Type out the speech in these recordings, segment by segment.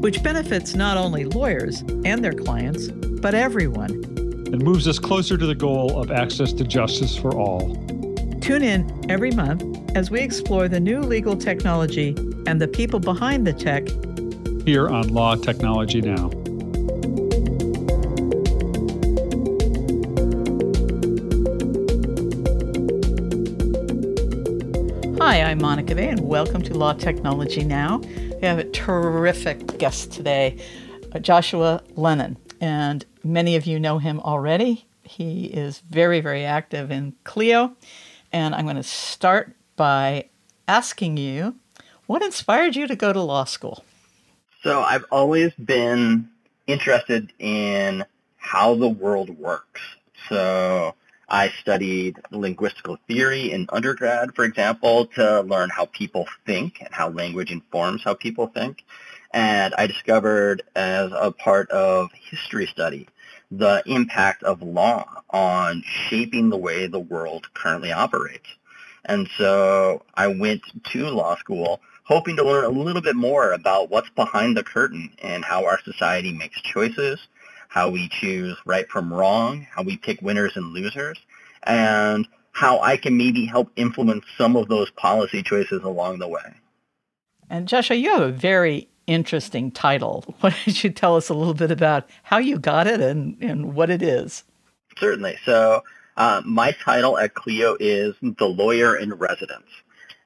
Which benefits not only lawyers and their clients, but everyone. And moves us closer to the goal of access to justice for all. Tune in every month as we explore the new legal technology and the people behind the tech here on Law Technology Now. Hi, I'm Monica Bay, and welcome to Law Technology Now. We have a terrific guest today, uh, Joshua Lenon, and many of you know him already. He is very, very active in Clio and I'm going to start by asking you what inspired you to go to law school? So I've always been interested in how the world works. So I studied linguistical theory in undergrad, for example, to learn how people think and how language informs how people think. And I discovered as a part of history study the impact of law on shaping the way the world currently operates. And so I went to law school hoping to learn a little bit more about what's behind the curtain and how our society makes choices, how we choose right from wrong, how we pick winners and losers, and how I can maybe help influence some of those policy choices along the way. And Joshua, you have a very interesting title. Why don't you tell us a little bit about how you got it and, and what it is? Certainly. So uh, my title at Clio is The Lawyer in Residence.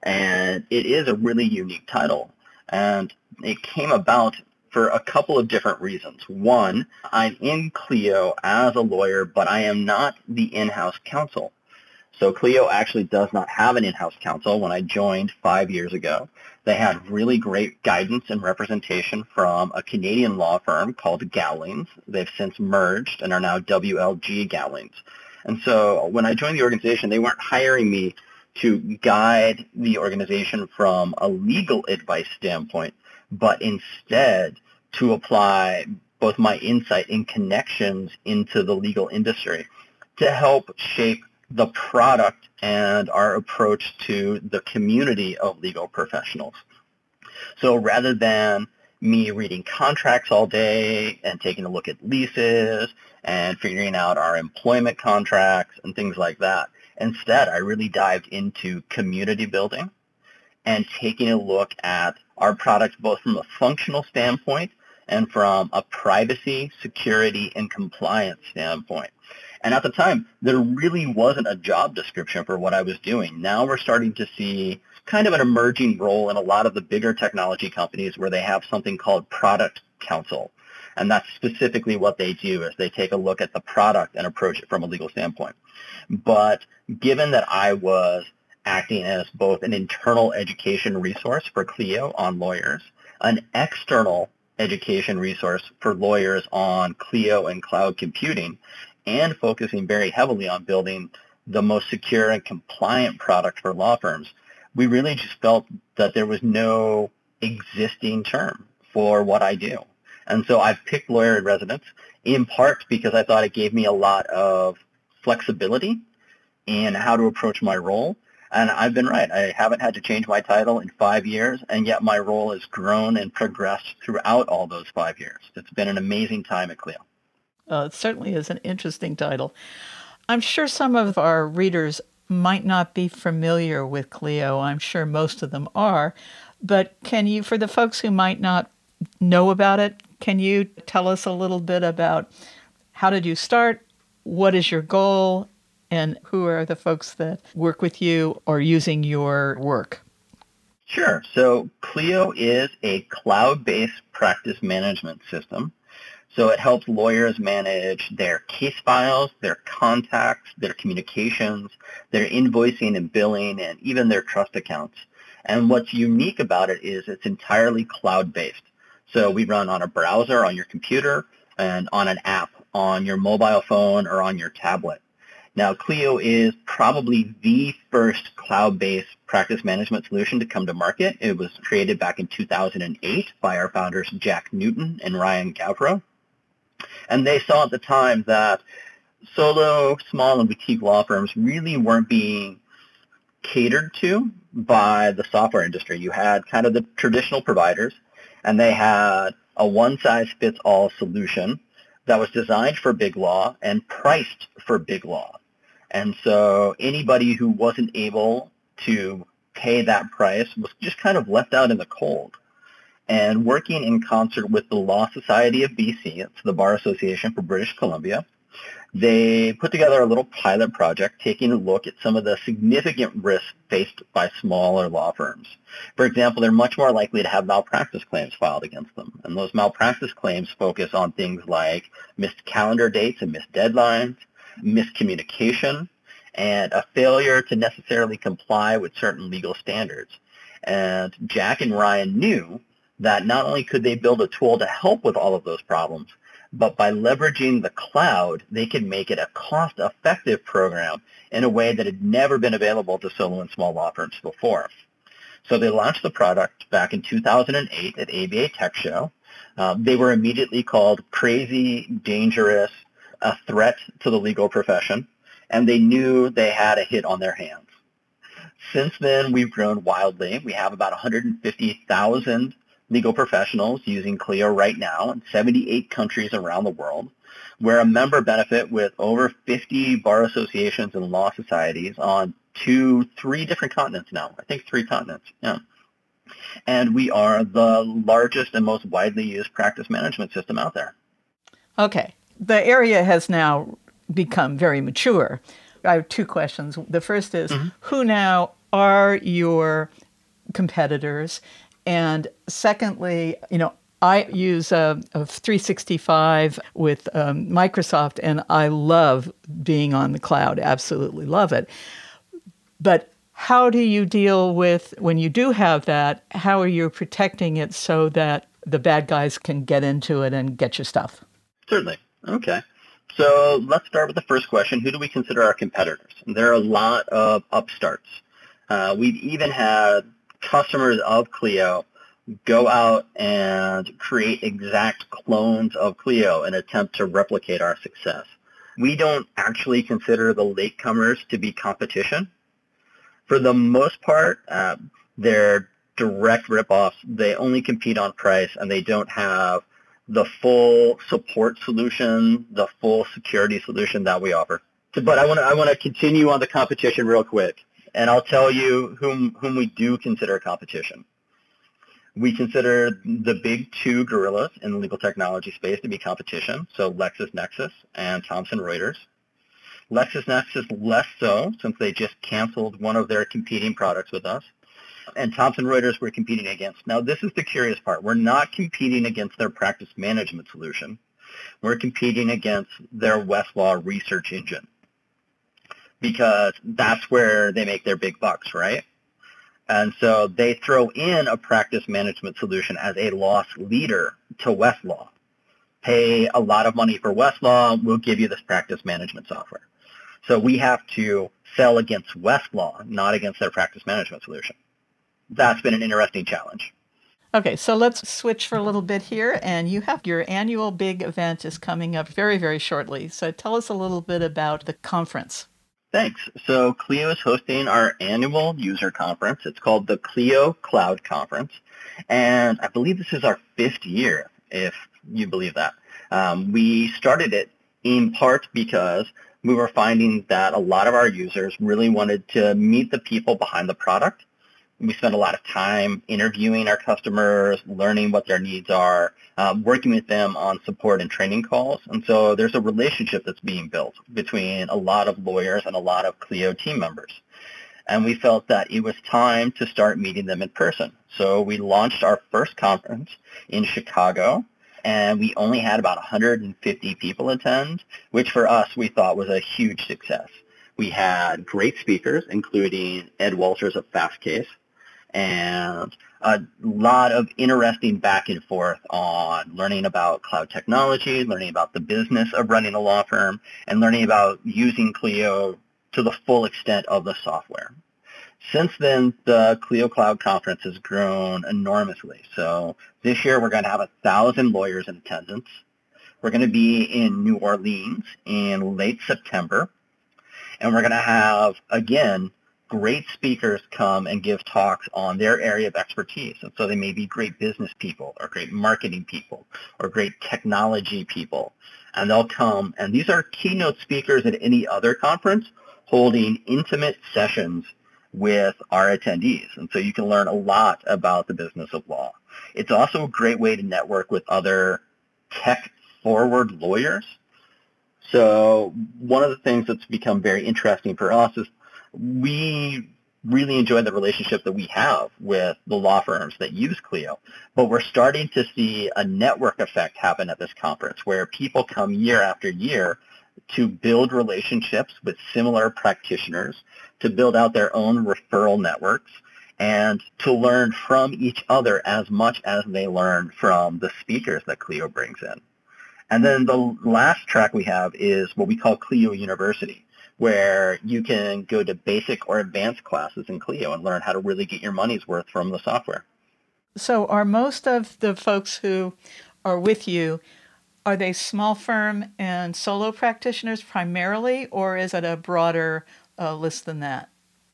And it is a really unique title. And it came about for a couple of different reasons. One, I'm in Clio as a lawyer, but I am not the in-house counsel. So Clio actually does not have an in-house counsel. When I joined five years ago, they had really great guidance and representation from a Canadian law firm called Gowlings. They've since merged and are now WLG Gowlings. And so when I joined the organization, they weren't hiring me to guide the organization from a legal advice standpoint, but instead to apply both my insight and connections into the legal industry to help shape the product and our approach to the community of legal professionals. So rather than me reading contracts all day and taking a look at leases and figuring out our employment contracts and things like that, instead I really dived into community building and taking a look at our product both from a functional standpoint and from a privacy, security, and compliance standpoint. And at the time, there really wasn't a job description for what I was doing. Now we're starting to see kind of an emerging role in a lot of the bigger technology companies where they have something called product counsel. And that's specifically what they do is they take a look at the product and approach it from a legal standpoint. But given that I was acting as both an internal education resource for Clio on lawyers, an external education resource for lawyers on Clio and cloud computing, and focusing very heavily on building the most secure and compliant product for law firms, we really just felt that there was no existing term for what I do. And so I've picked lawyer in residence in part because I thought it gave me a lot of flexibility in how to approach my role. And I've been right. I haven't had to change my title in five years, and yet my role has grown and progressed throughout all those five years. It's been an amazing time at Clio. Uh, it certainly is an interesting title. I'm sure some of our readers might not be familiar with Clio. I'm sure most of them are. But can you, for the folks who might not know about it, can you tell us a little bit about how did you start? What is your goal? And who are the folks that work with you or using your work? Sure. So Clio is a cloud-based practice management system so it helps lawyers manage their case files, their contacts, their communications, their invoicing and billing, and even their trust accounts. And what's unique about it is it's entirely cloud-based. So we run on a browser on your computer and on an app on your mobile phone or on your tablet. Now, Clio is probably the first cloud-based practice management solution to come to market. It was created back in 2008 by our founders Jack Newton and Rian Gauvreau. And they saw at the time that solo, small, and boutique law firms really weren't being catered to by the software industry. You had kind of the traditional providers, and they had a one-size-fits-all solution that was designed for big law and priced for big law. And so anybody who wasn't able to pay that price was just kind of left out in the cold. And working in concert with the Law Society of BC, it's the Bar Association for British Columbia, they put together a little pilot project taking a look at some of the significant risks faced by smaller law firms. For example, they're much more likely to have malpractice claims filed against them. And those malpractice claims focus on things like missed calendar dates and missed deadlines, miscommunication, and a failure to necessarily comply with certain legal standards. And Jack and Ryan knew that not only could they build a tool to help with all of those problems, but by leveraging the cloud, they could make it a cost-effective program in a way that had never been available to solo and small law firms before. So they launched the product back in 2008 at ABA Tech Show. Um, they were immediately called crazy, dangerous, a threat to the legal profession, and they knew they had a hit on their hands. Since then, we've grown wildly. We have about 150,000 legal professionals using Clio right now in 78 countries around the world. We're a member benefit with over 50 bar associations and law societies on two, three different continents now. I think three continents. Yeah. And we are the largest and most widely used practice management system out there. Okay the area has now become very mature. I have two questions. The first is mm-hmm. who now are your competitors? And secondly, you know, I use a, a 365 with um, Microsoft, and I love being on the cloud. Absolutely love it. But how do you deal with when you do have that? How are you protecting it so that the bad guys can get into it and get your stuff? Certainly. Okay. So let's start with the first question. Who do we consider our competitors? There are a lot of upstarts. Uh, we've even had customers of Clio go out and create exact clones of Clio and attempt to replicate our success. We don't actually consider the latecomers to be competition. For the most part, uh, they're direct ripoffs. They only compete on price and they don't have the full support solution, the full security solution that we offer. But I want to I want to continue on the competition real quick, and I'll tell you whom whom we do consider competition. We consider the big two gorillas in the legal technology space to be competition, so LexisNexis and Thomson Reuters. LexisNexis less so, since they just canceled one of their competing products with us and Thomson Reuters we're competing against. Now, this is the curious part. We're not competing against their practice management solution. We're competing against their Westlaw research engine because that's where they make their big bucks, right? And so they throw in a practice management solution as a loss leader to Westlaw. Pay a lot of money for Westlaw, we'll give you this practice management software. So we have to sell against Westlaw, not against their practice management solution that's been an interesting challenge. Okay, so let's switch for a little bit here. And you have your annual big event is coming up very, very shortly. So tell us a little bit about the conference. Thanks. So Clio is hosting our annual user conference. It's called the Clio Cloud Conference. And I believe this is our fifth year, if you believe that. Um, we started it in part because we were finding that a lot of our users really wanted to meet the people behind the product we spend a lot of time interviewing our customers, learning what their needs are, um, working with them on support and training calls. And so there's a relationship that's being built between a lot of lawyers and a lot of Clio team members. And we felt that it was time to start meeting them in person. So we launched our first conference in Chicago and we only had about 150 people attend, which for us we thought was a huge success. We had great speakers, including Ed Walters of Fastcase, and a lot of interesting back and forth on learning about cloud technology, learning about the business of running a law firm, and learning about using Clio to the full extent of the software. Since then, the Clio Cloud Conference has grown enormously. So this year we're going to have a thousand lawyers in attendance. We're going to be in New Orleans in late September. And we're going to have, again, great speakers come and give talks on their area of expertise. And so they may be great business people or great marketing people or great technology people. And they'll come, and these are keynote speakers at any other conference holding intimate sessions with our attendees. And so you can learn a lot about the business of law. It's also a great way to network with other tech-forward lawyers. So one of the things that's become very interesting for us is we really enjoy the relationship that we have with the law firms that use Clio. But we're starting to see a network effect happen at this conference where people come year after year to build relationships with similar practitioners, to build out their own referral networks, and to learn from each other as much as they learn from the speakers that Clio brings in. And then the last track we have is what we call Clio University where you can go to basic or advanced classes in Clio and learn how to really get your money's worth from the software. So are most of the folks who are with you are they small firm and solo practitioners primarily or is it a broader uh, list than that?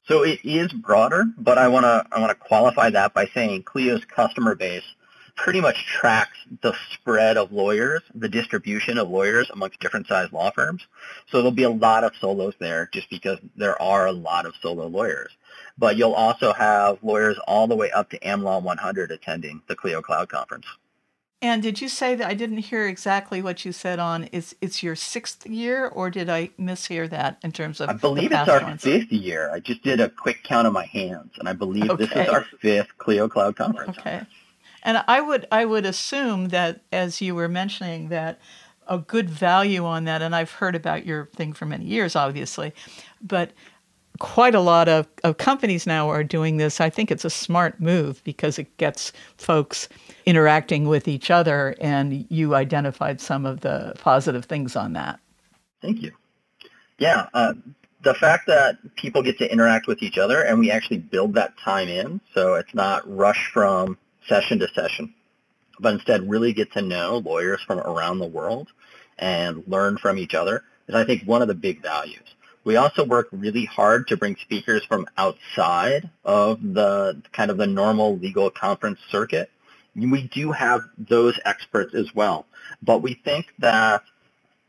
So it is broader, but I want to I want to qualify that by saying Clio's customer base pretty much tracks the spread of lawyers, the distribution of lawyers amongst different size law firms. So there'll be a lot of solos there just because there are a lot of solo lawyers. But you'll also have lawyers all the way up to AmLaw 100 attending the Clio Cloud Conference. And did you say that I didn't hear exactly what you said on is it's your sixth year or did I mishear that in terms of I believe it's our ones? fifth year. I just did a quick count of my hands and I believe okay. this is our fifth Clio Cloud Conference. Okay. And I would I would assume that as you were mentioning that a good value on that, and I've heard about your thing for many years, obviously, but quite a lot of, of companies now are doing this. I think it's a smart move because it gets folks interacting with each other, and you identified some of the positive things on that. Thank you. Yeah, uh, the fact that people get to interact with each other and we actually build that time in, so it's not rush from session to session, but instead really get to know lawyers from around the world and learn from each other is I think one of the big values. We also work really hard to bring speakers from outside of the kind of the normal legal conference circuit. We do have those experts as well, but we think that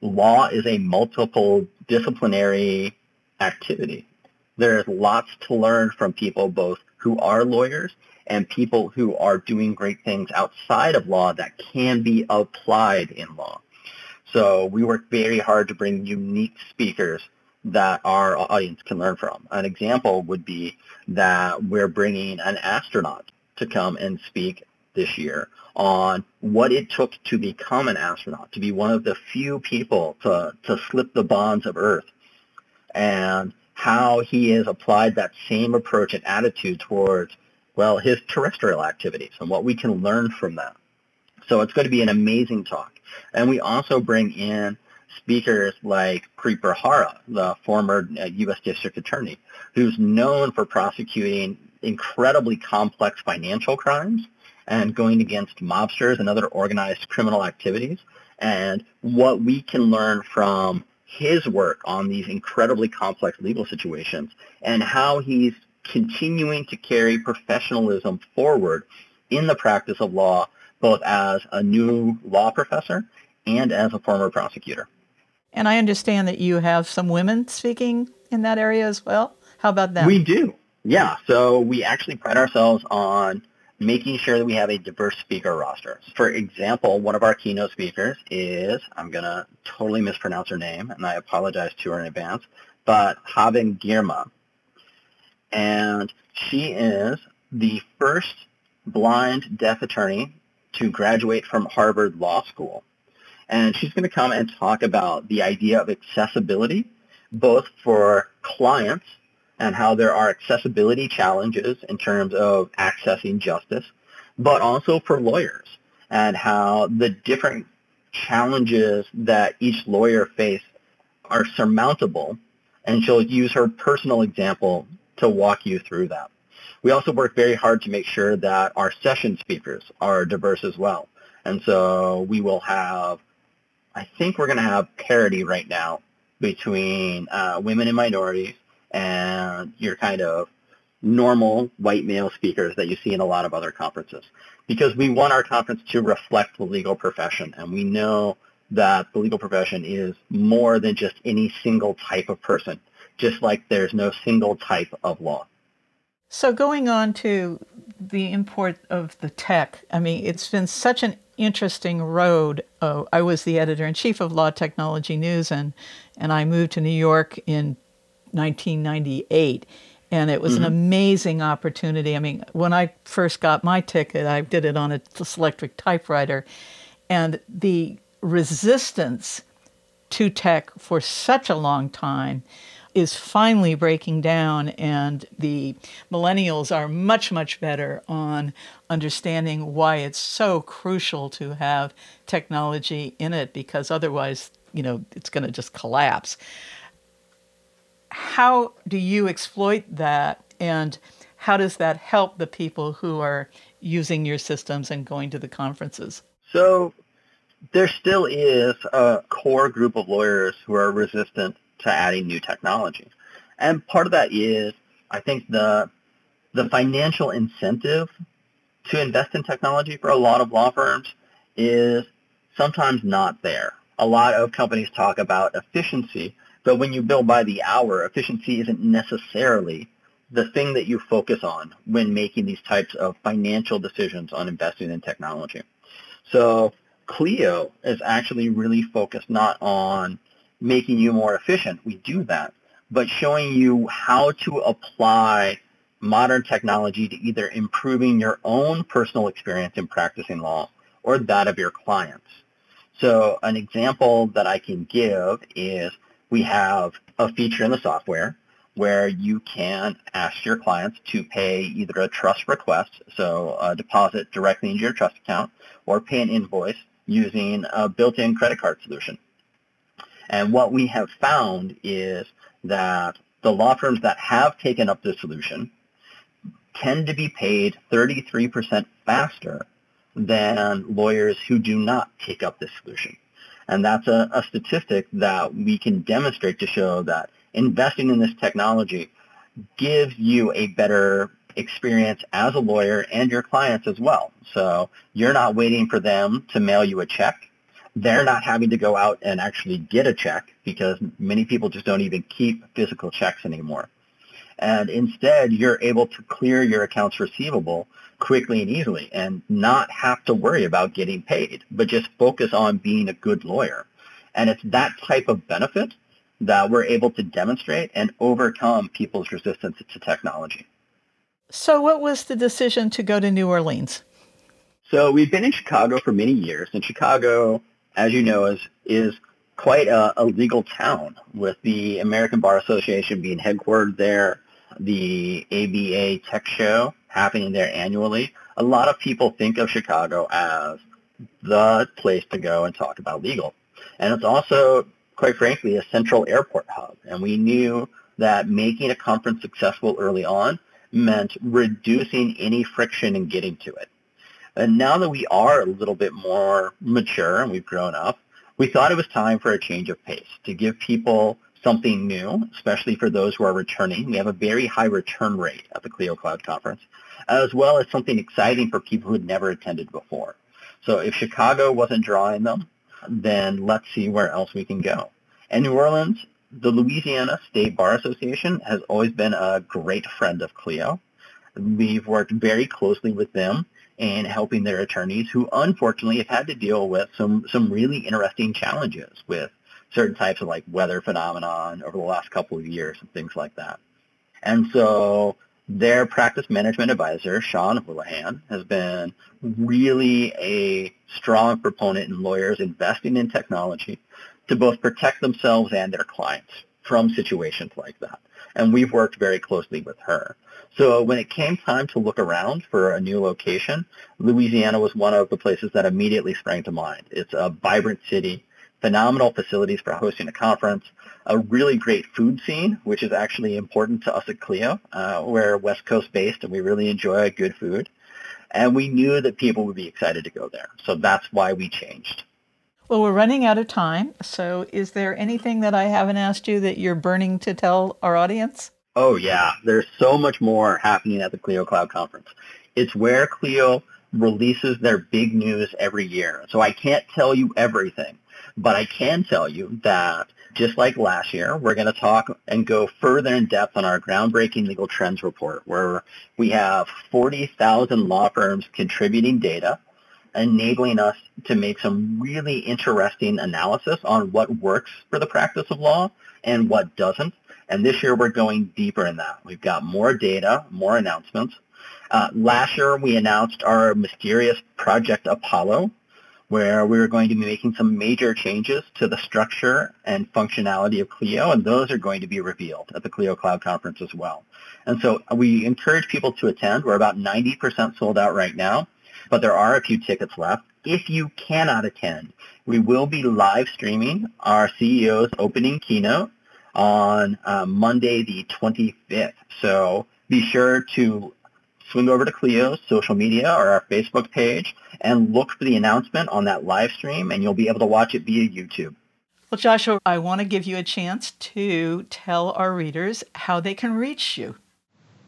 law is a multiple disciplinary activity. There's lots to learn from people both who are lawyers and people who are doing great things outside of law that can be applied in law. So we work very hard to bring unique speakers that our audience can learn from. An example would be that we're bringing an astronaut to come and speak this year on what it took to become an astronaut, to be one of the few people to, to slip the bonds of Earth, and how he has applied that same approach and attitude towards well, his terrestrial activities and what we can learn from that. So it's going to be an amazing talk. And we also bring in speakers like Preet Bharara, the former U.S. Uh, District Attorney, who's known for prosecuting incredibly complex financial crimes and going against mobsters and other organized criminal activities. And what we can learn from his work on these incredibly complex legal situations and how he's continuing to carry professionalism forward in the practice of law, both as a new law professor and as a former prosecutor. And I understand that you have some women speaking in that area as well. How about that? We do. Yeah. So we actually pride ourselves on making sure that we have a diverse speaker roster. For example, one of our keynote speakers is, I'm going to totally mispronounce her name, and I apologize to her in advance, but Haben Girma and she is the first blind deaf attorney to graduate from Harvard Law School. And she's going to come and talk about the idea of accessibility, both for clients and how there are accessibility challenges in terms of accessing justice, but also for lawyers and how the different challenges that each lawyer face are surmountable. And she'll use her personal example to walk you through that. We also work very hard to make sure that our session speakers are diverse as well. And so we will have, I think we're going to have parity right now between uh, women and minorities and your kind of normal white male speakers that you see in a lot of other conferences. Because we want our conference to reflect the legal profession, and we know that the legal profession is more than just any single type of person, just like there's no single type of law. So going on to the import of the tech, I mean, it's been such an interesting road. Oh, I was the editor in chief of Law Technology News, and and I moved to New York in 1998. And it was mm-hmm. an amazing opportunity. I mean, when I first got my ticket, I did it on a electric typewriter. And the resistance to tech for such a long time is finally breaking down, and the millennials are much, much better on understanding why it's so crucial to have technology in it because otherwise, you know, it's going to just collapse. How do you exploit that, and how does that help the people who are using your systems and going to the conferences? So, there still is a core group of lawyers who are resistant to adding new technology. And part of that is, I think, the, the financial incentive to invest in technology for a lot of law firms is sometimes not there. A lot of companies talk about efficiency, but when you bill by the hour, efficiency isn't necessarily the thing that you focus on when making these types of financial decisions on investing in technology. So Clio is actually really focused not on making you more efficient. We do that. But showing you how to apply modern technology to either improving your own personal experience in practicing law or that of your clients. So an example that I can give is we have a feature in the software where you can ask your clients to pay either a trust request, so a deposit directly into your trust account, or pay an invoice using a built-in credit card solution. And what we have found is that the law firms that have taken up this solution tend to be paid 33% faster than lawyers who do not take up this solution. And that's a, a statistic that we can demonstrate to show that investing in this technology gives you a better experience as a lawyer and your clients as well. So you're not waiting for them to mail you a check they're not having to go out and actually get a check because many people just don't even keep physical checks anymore. And instead, you're able to clear your accounts receivable quickly and easily and not have to worry about getting paid, but just focus on being a good lawyer. And it's that type of benefit that we're able to demonstrate and overcome people's resistance to technology. So what was the decision to go to New Orleans? So we've been in Chicago for many years, and Chicago as you know, is is quite a, a legal town with the American Bar Association being headquartered there, the ABA Tech Show happening there annually. A lot of people think of Chicago as the place to go and talk about legal. And it's also, quite frankly, a central airport hub. And we knew that making a conference successful early on meant reducing any friction in getting to it. And now that we are a little bit more mature and we've grown up, we thought it was time for a change of pace to give people something new, especially for those who are returning. We have a very high return rate at the Clio Cloud Conference, as well as something exciting for people who had never attended before. So if Chicago wasn't drawing them, then let's see where else we can go. And New Orleans, the Louisiana State Bar Association has always been a great friend of Clio. We've worked very closely with them and helping their attorneys who unfortunately have had to deal with some, some really interesting challenges with certain types of like weather phenomenon over the last couple of years and things like that. And so their practice management advisor, Shawn Holahan, has been really a strong proponent in lawyers investing in technology to both protect themselves and their clients from situations like that. And we've worked very closely with her. So when it came time to look around for a new location, Louisiana was one of the places that immediately sprang to mind. It's a vibrant city, phenomenal facilities for hosting a conference, a really great food scene, which is actually important to us at Clio. Uh, we're West Coast based and we really enjoy good food. And we knew that people would be excited to go there. So that's why we changed. Well, we're running out of time. So is there anything that I haven't asked you that you're burning to tell our audience? Oh, yeah. There's so much more happening at the Clio Cloud Conference. It's where Clio releases their big news every year. So I can't tell you everything, but I can tell you that just like last year, we're going to talk and go further in depth on our groundbreaking legal trends report, where we have 40,000 law firms contributing data, enabling us to make some really interesting analysis on what works for the practice of law and what doesn't. And this year, we're going deeper in that. We've got more data, more announcements. Uh, last year, we announced our mysterious Project Apollo, where we are going to be making some major changes to the structure and functionality of Clio, and those are going to be revealed at the Clio Cloud Conference as well. And so we encourage people to attend. We're about 90% sold out right now, but there are a few tickets left. If you cannot attend, we will be live streaming our CEO's opening keynote on uh, Monday the 25th. So be sure to swing over to Clio's social media or our Facebook page and look for the announcement on that live stream and you'll be able to watch it via YouTube. Well, Joshua, I want to give you a chance to tell our readers how they can reach you.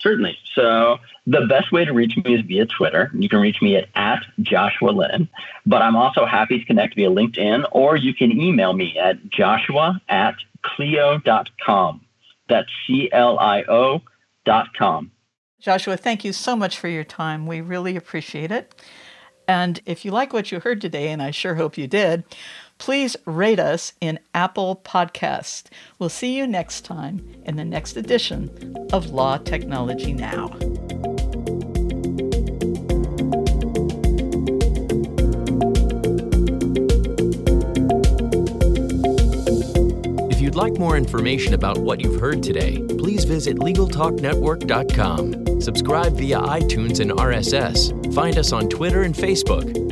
Certainly. So the best way to reach me is via Twitter. You can reach me at, at Joshua Lenon, but I'm also happy to connect via LinkedIn or you can email me at joshua at clio.com. That's C-L-I-O dot com. Joshua, thank you so much for your time. We really appreciate it. And if you like what you heard today, and I sure hope you did, please rate us in Apple Podcast. We'll see you next time in the next edition of Law Technology Now. If you'd like more information about what you've heard today, please visit LegalTalkNetwork.com. Subscribe via iTunes and RSS. Find us on Twitter and Facebook,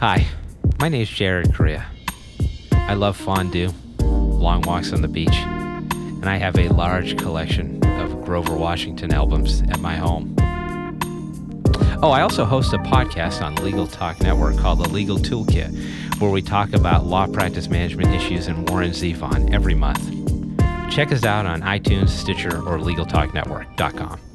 Hi, my name is Jared Correia. I love fondue, long walks on the beach, and I have a large collection of Grover Washington albums at my home. Oh, I also host a podcast on Legal Talk Network called The Legal Toolkit, where we talk about law practice management issues and Warren Zevon every month. Check us out on iTunes, Stitcher, or LegalTalkNetwork.com.